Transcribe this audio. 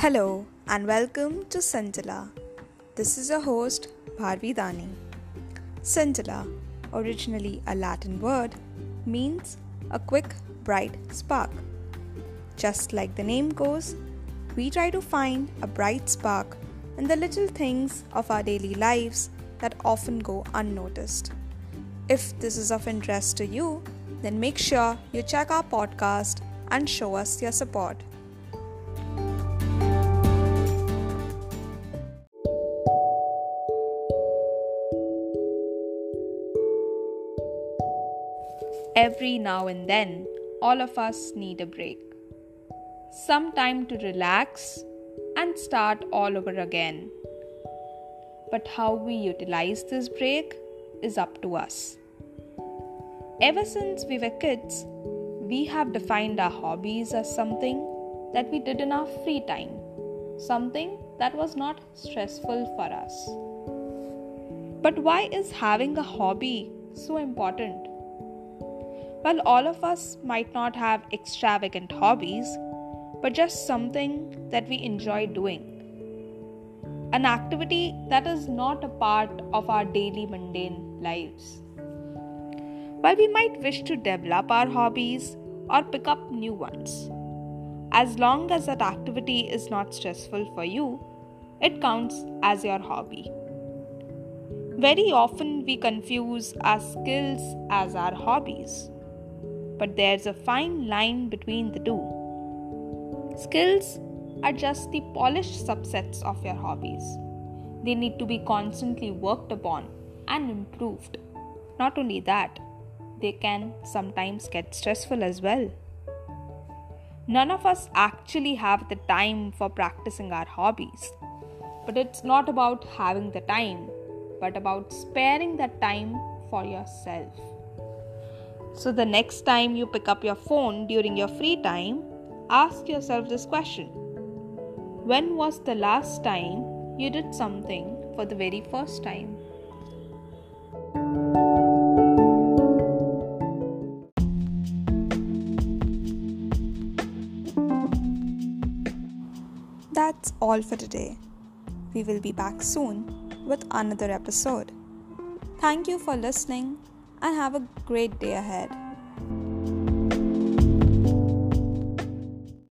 Hello and welcome to Scintilla. This is your host Bharvi Dani. Scintilla, originally a Latin word, means a quick, bright spark. Just like the name goes, we try to find a bright spark in the little things of our daily lives that often go unnoticed. If this is of interest to you, then make sure you check our podcast and show us your support. Every now and then, all of us need a break. Some time to relax and start all over again. But how we utilize this break is up to us. Ever since we were kids, we have defined our hobbies as something that we did in our free time, something that was not stressful for us. But why is having a hobby so important? While all of us might not have extravagant hobbies, but just something that we enjoy doing. An activity that is not a part of our daily mundane lives. While we might wish to develop our hobbies or pick up new ones, as long as that activity is not stressful for you, it counts as your hobby. Very often we confuse our skills as our hobbies but there's a fine line between the two. Skills are just the polished subsets of your hobbies. They need to be constantly worked upon and improved. Not only that, they can sometimes get stressful as well. None of us actually have the time for practicing our hobbies. But it's not about having the time, but about sparing that time for yourself. So, the next time you pick up your phone during your free time, ask yourself this question When was the last time you did something for the very first time? That's all for today. We will be back soon with another episode. Thank you for listening and have a great day ahead.